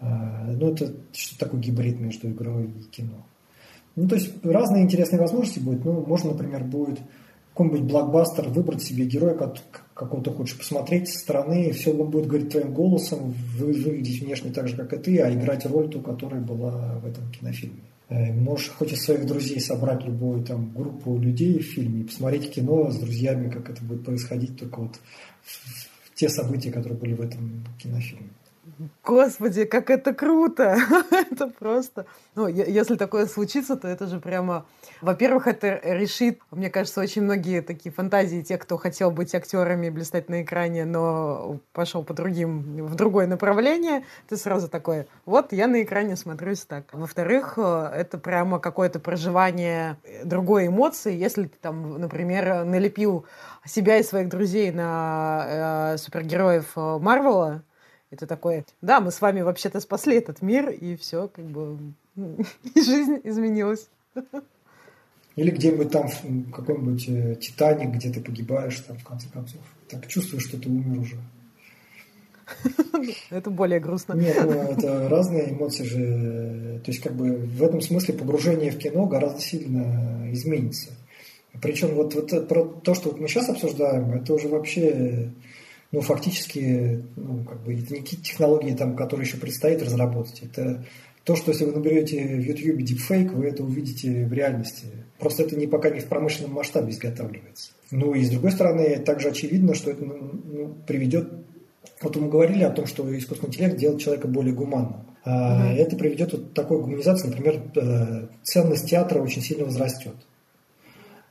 Э, ну, это что такое гибрид между игрой и кино. Ну, то есть разные интересные возможности будут. Ну, можно, например, будет какой-нибудь блокбастер выбрать себе героя, какого ты хочешь посмотреть со стороны, все он будет говорить твоим голосом, выглядеть внешне так же, как и ты, а играть роль ту, которая была в этом кинофильме. Э, можешь хоть из своих друзей собрать любую там группу людей в фильме и посмотреть кино с друзьями, как это будет происходить, только вот те события, которые были в этом кинофильме. Господи, как это круто! это просто... Ну, если такое случится, то это же прямо... Во-первых, это решит, мне кажется, очень многие такие фантазии тех, кто хотел быть актерами, блистать на экране, но пошел по другим, в другое направление. Ты сразу такой, вот я на экране смотрюсь так. Во-вторых, э, это прямо какое-то проживание другой эмоции. Если ты там, например, налепил себя и своих друзей на э, супергероев э, Это такое, да, мы с вами вообще-то спасли этот мир, и все, как бы, и жизнь изменилась. Или где-нибудь там, в каком-нибудь э, Титаник, где ты погибаешь, там, в конце концов. Так чувствуешь, что ты умер уже. Это более грустно. Нет, ну, это разные эмоции же. То есть, как бы в этом смысле погружение в кино гораздо сильно изменится. Причем вот, вот про то, что вот мы сейчас обсуждаем, это уже вообще ну, фактически, ну, как бы, это не какие технологии, там, которые еще предстоит разработать. Это то, что если вы наберете в YouTube deepfake, вы это увидите в реальности. Просто это не, пока не в промышленном масштабе изготавливается. Ну и с другой стороны, также очевидно, что это ну, приведет... Вот мы говорили о том, что искусственный интеллект делает человека более гуманным. Mm-hmm. Это приведет вот к такой гуманизации, например, э, ценность театра очень сильно возрастет.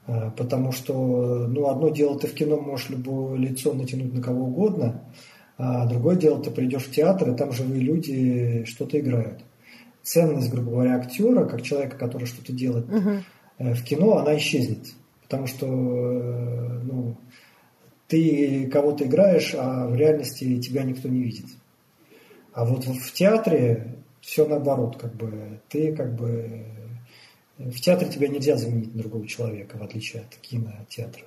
Э, потому что, ну, одно дело, ты в кино можешь любое лицо натянуть на кого угодно, а другое дело, ты придешь в театр, и там живые люди что-то играют. Ценность, грубо говоря, актера, как человека, который что-то делает, э, в кино она исчезнет. Потому что э, ну, ты кого-то играешь, а в реальности тебя никто не видит. А вот в театре все наоборот, как бы ты как бы в театре тебя нельзя заменить на другого человека, в отличие от кинотеатра.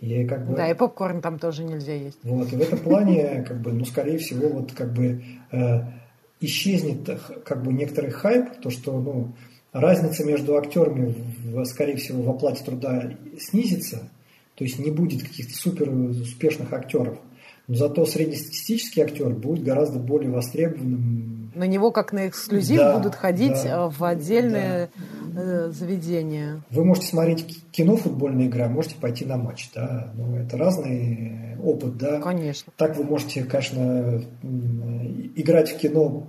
И как бы, да, и попкорн там тоже нельзя есть. Вот, и в этом плане, как бы, ну, скорее всего, вот как бы э, исчезнет как бы некоторый хайп, то, что, ну, разница между актерами, в, скорее всего, в оплате труда снизится, то есть не будет каких-то супер успешных актеров. Зато среднестатистический актер будет гораздо более востребованным. На него как на эксклюзив да, будут ходить да, в отдельные да. Э, заведения. Вы можете смотреть кино «Футбольная игра», можете пойти на матч. Да? Но ну, это разный опыт. Да? Конечно. Так вы можете, конечно, играть в кино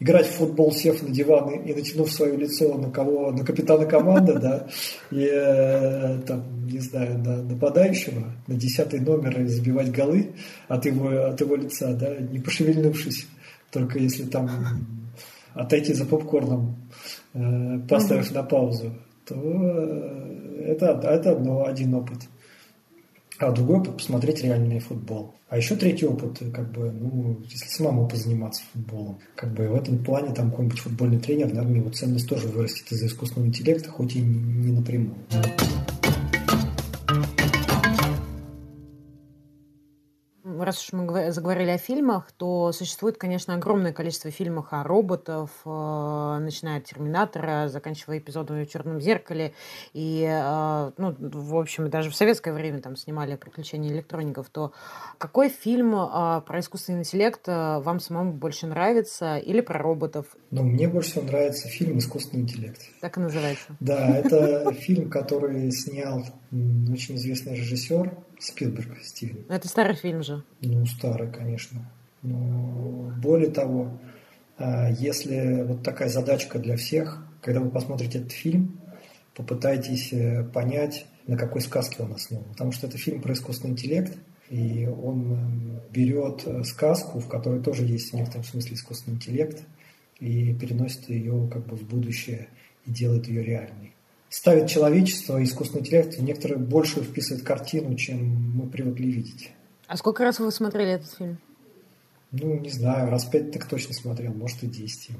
играть в футбол, сев на диван и, и натянув свое лицо на кого, на капитана команды, да, и э, там, не знаю, на нападающего, на десятый номер и забивать голы от его, от его лица, да, не пошевельнувшись, только если там отойти за попкорном, э, поставив на паузу, то э, это, это одно, один опыт. А другой опыт посмотреть реальный футбол. А еще третий опыт, как бы, ну, если самому позаниматься футболом. Как бы в этом плане там какой-нибудь футбольный тренер, наверное, его ценность тоже вырастет из-за искусственного интеллекта, хоть и не напрямую. Раз уж мы заговорили о фильмах, то существует, конечно, огромное количество фильмов о роботах, э, начиная от «Терминатора», заканчивая эпизодом в «Черном зеркале». И, э, ну, в общем, даже в советское время там снимали «Приключения электроников». То какой фильм э, про искусственный интеллект вам самому больше нравится или про роботов? Ну, мне больше всего нравится фильм «Искусственный интеллект». Так и называется. Да, это фильм, который снял очень известный режиссер Спилберг Стивен. Это старый фильм же. Ну, старый, конечно. Но более того, а, если вот такая задачка для всех, когда вы посмотрите этот фильм, попытайтесь э, понять, на какой сказке он основан. Потому что это фильм про искусственный интеллект, и он эм, берет э, сказку, в которой тоже есть в некотором смысле искусственный интеллект, и переносит ее как бы в будущее и делает ее реальной ставит человечество, искусственный интеллект в некоторую большую вписывает картину, чем мы привыкли видеть. А сколько раз вы смотрели этот фильм? Ну, не знаю, раз пять так точно смотрел, может и десять.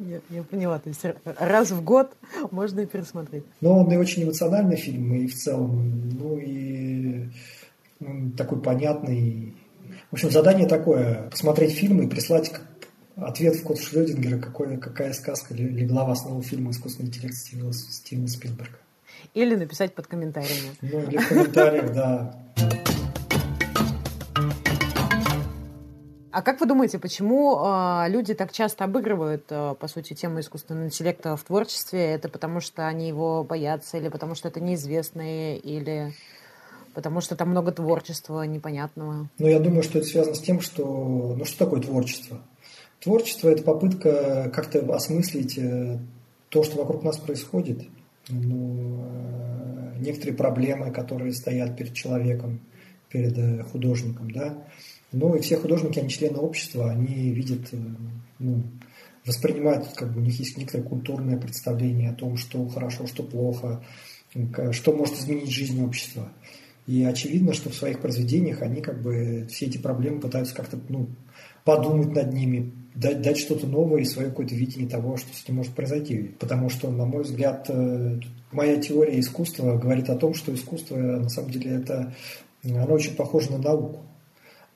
Я, я поняла, то есть раз в год можно и пересмотреть. Но он и очень эмоциональный фильм, и в целом, ну и ну, такой понятный. В общем, задание такое, посмотреть фильм и прислать Ответ в код Шрёдингера, какой, какая сказка легла в основу фильма «Искусственный интеллект» Стивена, Стивена Спилберга. Или написать под комментариями. Ну, или в комментариях, да. А как вы думаете, почему э, люди так часто обыгрывают, э, по сути, тему искусственного интеллекта в творчестве? Это потому что они его боятся, или потому что это неизвестные, или потому что там много творчества непонятного? Ну, я думаю, что это связано с тем, что... Ну, что такое творчество? Творчество – это попытка как-то осмыслить э, то, что вокруг нас происходит, ну, э, некоторые проблемы, которые стоят перед человеком, перед э, художником, да. Ну и все художники, они члены общества, они видят, ну, воспринимают, как бы у них есть некоторое культурное представление о том, что хорошо, что плохо, что может изменить жизнь общества. И очевидно, что в своих произведениях они как бы все эти проблемы пытаются как-то ну, подумать над ними, дать, дать что-то новое и свое какое-то видение того, что с этим может произойти. Потому что, на мой взгляд, э, моя теория искусства говорит о том, что искусство, на самом деле, это, оно очень похоже на науку.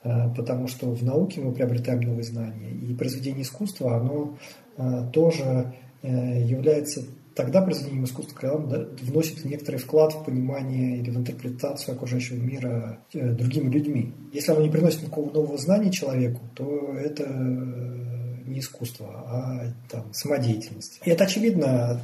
Э, потому что в науке мы приобретаем новые знания. И произведение искусства, оно э, тоже является тогда произведением искусства, когда он вносит некоторый вклад в понимание или в интерпретацию окружающего мира э, другими людьми. Если оно не приносит никакого нового знания человеку, то это не искусство, а там, самодеятельность. И это очевидно,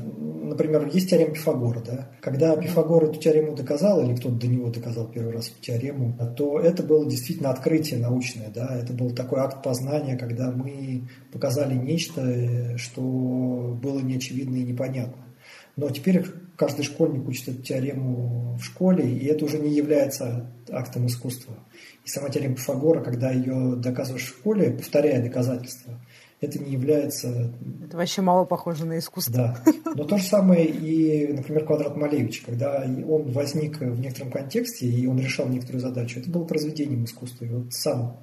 например, есть теорема Пифагора. Да? Когда Пифагор эту теорему доказал, или кто-то до него доказал первый раз эту теорему, то это было действительно открытие научное. Да? Это был такой акт познания, когда мы показали нечто, что было неочевидно и непонятно. Но теперь каждый школьник учит эту теорему в школе, и это уже не является актом искусства. И сама теорема Пифагора, когда ее доказываешь в школе, повторяя доказательства, это не является... Это вообще мало похоже на искусство. Да. Но то же самое и, например, квадрат Малевича. Когда он возник в некотором контексте, и он решал некоторую задачу, это было произведением искусства. И вот сам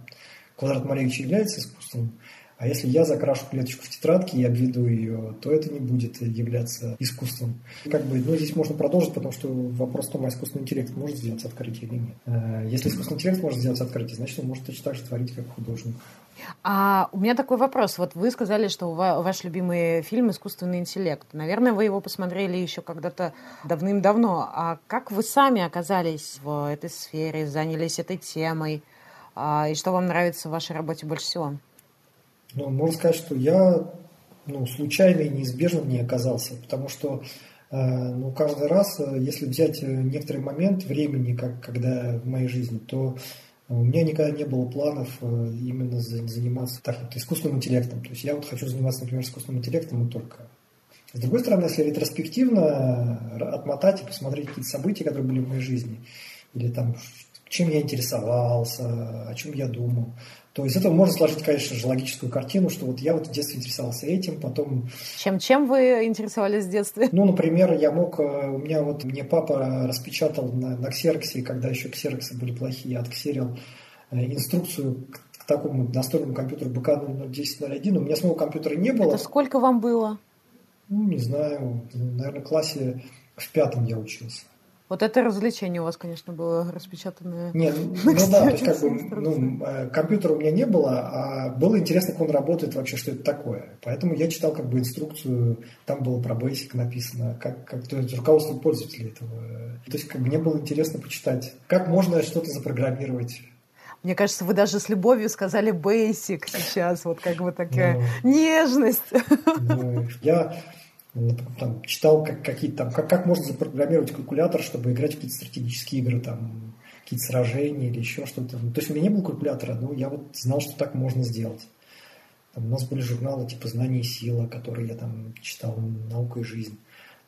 квадрат Малевича является искусством, а если я закрашу клеточку в тетрадке и обведу ее, то это не будет являться искусством. Как бы, ну, здесь можно продолжить, потому что вопрос в том, а искусственный интеллект может сделать открытие или нет. Э, если искусственный интеллект может сделать открытие, значит, он может точно так же творить, как художник. А у меня такой вопрос. Вот вы сказали, что ваш любимый фильм «Искусственный интеллект». Наверное, вы его посмотрели еще когда-то давным-давно. А как вы сами оказались в этой сфере, занялись этой темой? А, и что вам нравится в вашей работе больше всего? Ну, можно сказать, что я ну, случайно и неизбежно не оказался, потому что э, ну, каждый раз, э, если взять э, некоторый момент времени, как, когда в моей жизни, то у меня никогда не было планов именно заниматься так, вот, искусственным интеллектом. То есть я вот хочу заниматься, например, искусственным интеллектом и только. С другой стороны, если ретроспективно отмотать и посмотреть какие-то события, которые были в моей жизни, или там чем я интересовался, о чем я думал, то из этого можно сложить, конечно же, логическую картину, что вот я вот в детстве интересовался этим, потом... Чем-чем вы интересовались в детстве? Ну, например, я мог... Э, у меня вот... Мне папа распечатал на, на ксероксе, когда еще ксероксы были плохие, я отксерил э, инструкцию к, к такому настольному компьютеру БК-01001. У меня самого компьютера не было. Это сколько вам было? Ну, не знаю. Наверное, в классе в пятом я учился. Вот это развлечение у вас, конечно, было распечатанное. Нет, ну, да, то есть как бы ну, э, компьютера у меня не было, а было интересно, как он работает вообще, что это такое. Поэтому я читал как бы инструкцию, там было про Basic написано, как, как то есть руководство пользователей этого. То есть как бы мне было интересно почитать, как можно что-то запрограммировать. Мне кажется, вы даже с любовью сказали basic сейчас, вот как бы такая ну, нежность. Ну, я там, читал как, какие-то там, как, как можно запрограммировать калькулятор, чтобы играть в какие-то стратегические игры, там, какие-то сражения или еще что-то. Ну, то есть у меня не было калькулятора, но я вот знал, что так можно сделать. Там, у нас были журналы типа «Знание и сила», которые я там читал, «Наука и жизнь».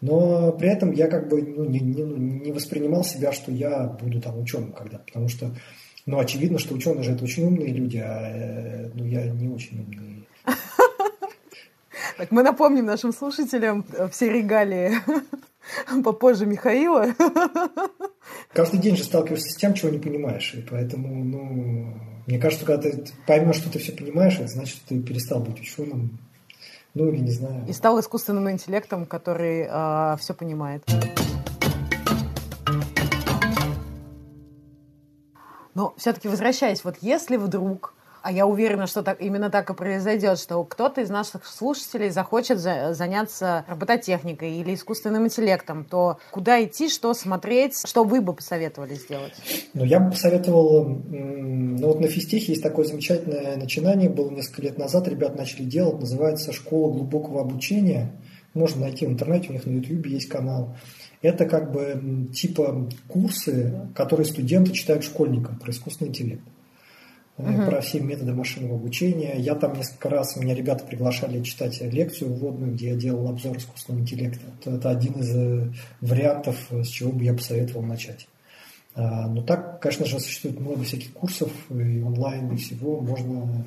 Но при этом я как бы ну, не, не, не воспринимал себя, что я буду там ученым когда потому что, ну, очевидно, что ученые же это очень умные люди, а э, ну, я не очень умный. Так, мы напомним нашим слушателям все регалии попозже Михаила. Каждый день же сталкиваешься с тем, чего не понимаешь. И поэтому, ну, мне кажется, когда ты поймешь, что ты все понимаешь, это значит, что ты перестал быть ученым. Ну, или не знаю. И стал искусственным интеллектом, который э, а, все понимает. Но все-таки возвращаясь, вот если вдруг а я уверена, что так, именно так и произойдет, что кто-то из наших слушателей захочет за, заняться робототехникой или искусственным интеллектом, то куда идти, что смотреть, что вы бы посоветовали сделать? Ну, я бы посоветовал, ну вот на физтехе есть такое замечательное начинание, было несколько лет назад, ребят начали делать, называется «Школа глубокого обучения». Можно найти в интернете, у них на YouTube есть канал. Это как бы типа курсы, которые студенты читают школьникам про искусственный интеллект угу. про все методы машинного обучения. Я там несколько раз, меня ребята приглашали читать лекцию вводную, где я делал обзор искусственного интеллекта. Это один из э, вариантов, с чего бы я посоветовал начать. А, но так, конечно же, существует много всяких курсов и онлайн, и всего. Можно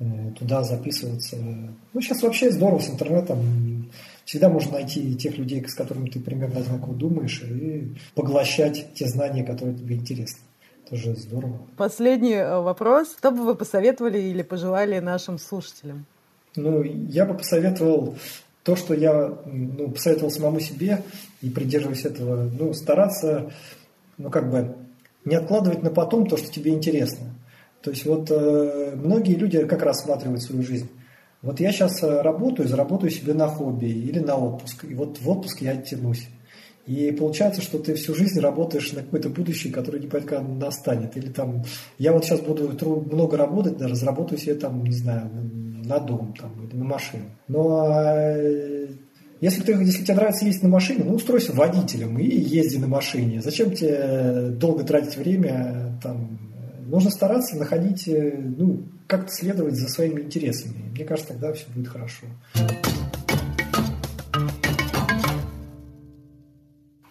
э, туда записываться. Ну, сейчас вообще здорово с интернетом. Всегда можно найти тех людей, с которыми ты примерно одинаково думаешь, и поглощать те знания, которые тебе интересны. Тоже здорово. Последний э, вопрос. Что бы вы посоветовали или пожелали нашим слушателям? Ну, я бы посоветовал то, что я ну, посоветовал самому себе и придерживаясь этого, ну, стараться, ну, как бы, не откладывать на потом то, что тебе интересно. То есть вот э, многие люди как рассматривают свою жизнь. Вот я сейчас э, работаю, заработаю себе на хобби или на отпуск. И вот в отпуск я тянусь. И получается, что ты всю жизнь работаешь на какое-то будущее, которое непонятно когда настанет. Или там, я вот сейчас буду много работать, даже разработаю себе там, не знаю, на дом там, на машину. Но э, если, ты, если тебе нравится ездить на машине, ну устройся водителем и езди на машине. Зачем тебе долго тратить время? Там, нужно стараться находить, э, ну, как-то следовать за своими интересами. Мне кажется, тогда все будет хорошо.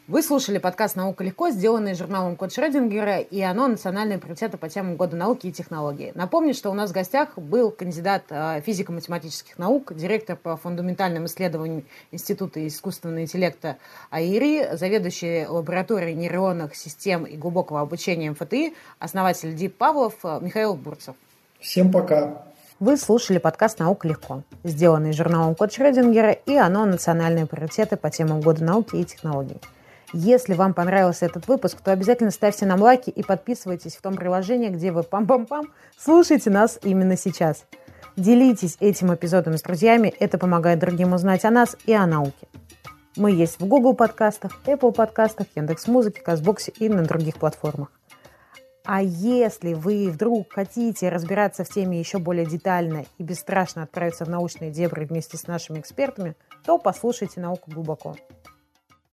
Вы слушали подкаст «Наука легко», сделанный журналом Код Шрёдингера, и оно национальные приоритеты по темам года науки и технологий. Напомню, что у нас в гостях был кандидат э, физико-математических наук, директор по фундаментальным исследованиям Института искусственного интеллекта АИРИ, заведующий лабораторией нейронных систем и глубокого обучения МФТИ, основатель ДИП Павлов Михаил Бурцев. Всем пока. Вы слушали подкаст «Наука легко», сделанный журналом Код Шрёдингера, и оно национальные приоритеты по темам года науки и технологий. Если вам понравился этот выпуск, то обязательно ставьте нам лайки и подписывайтесь в том приложении, где вы пам-пам-пам слушаете нас именно сейчас. Делитесь этим эпизодом с друзьями, это помогает другим узнать о нас и о науке. Мы есть в Google подкастах, Apple подкастах, Яндекс.Музыке, Казбоксе и на других платформах. А если вы вдруг хотите разбираться в теме еще более детально и бесстрашно отправиться в научные дебри вместе с нашими экспертами, то послушайте «Науку глубоко».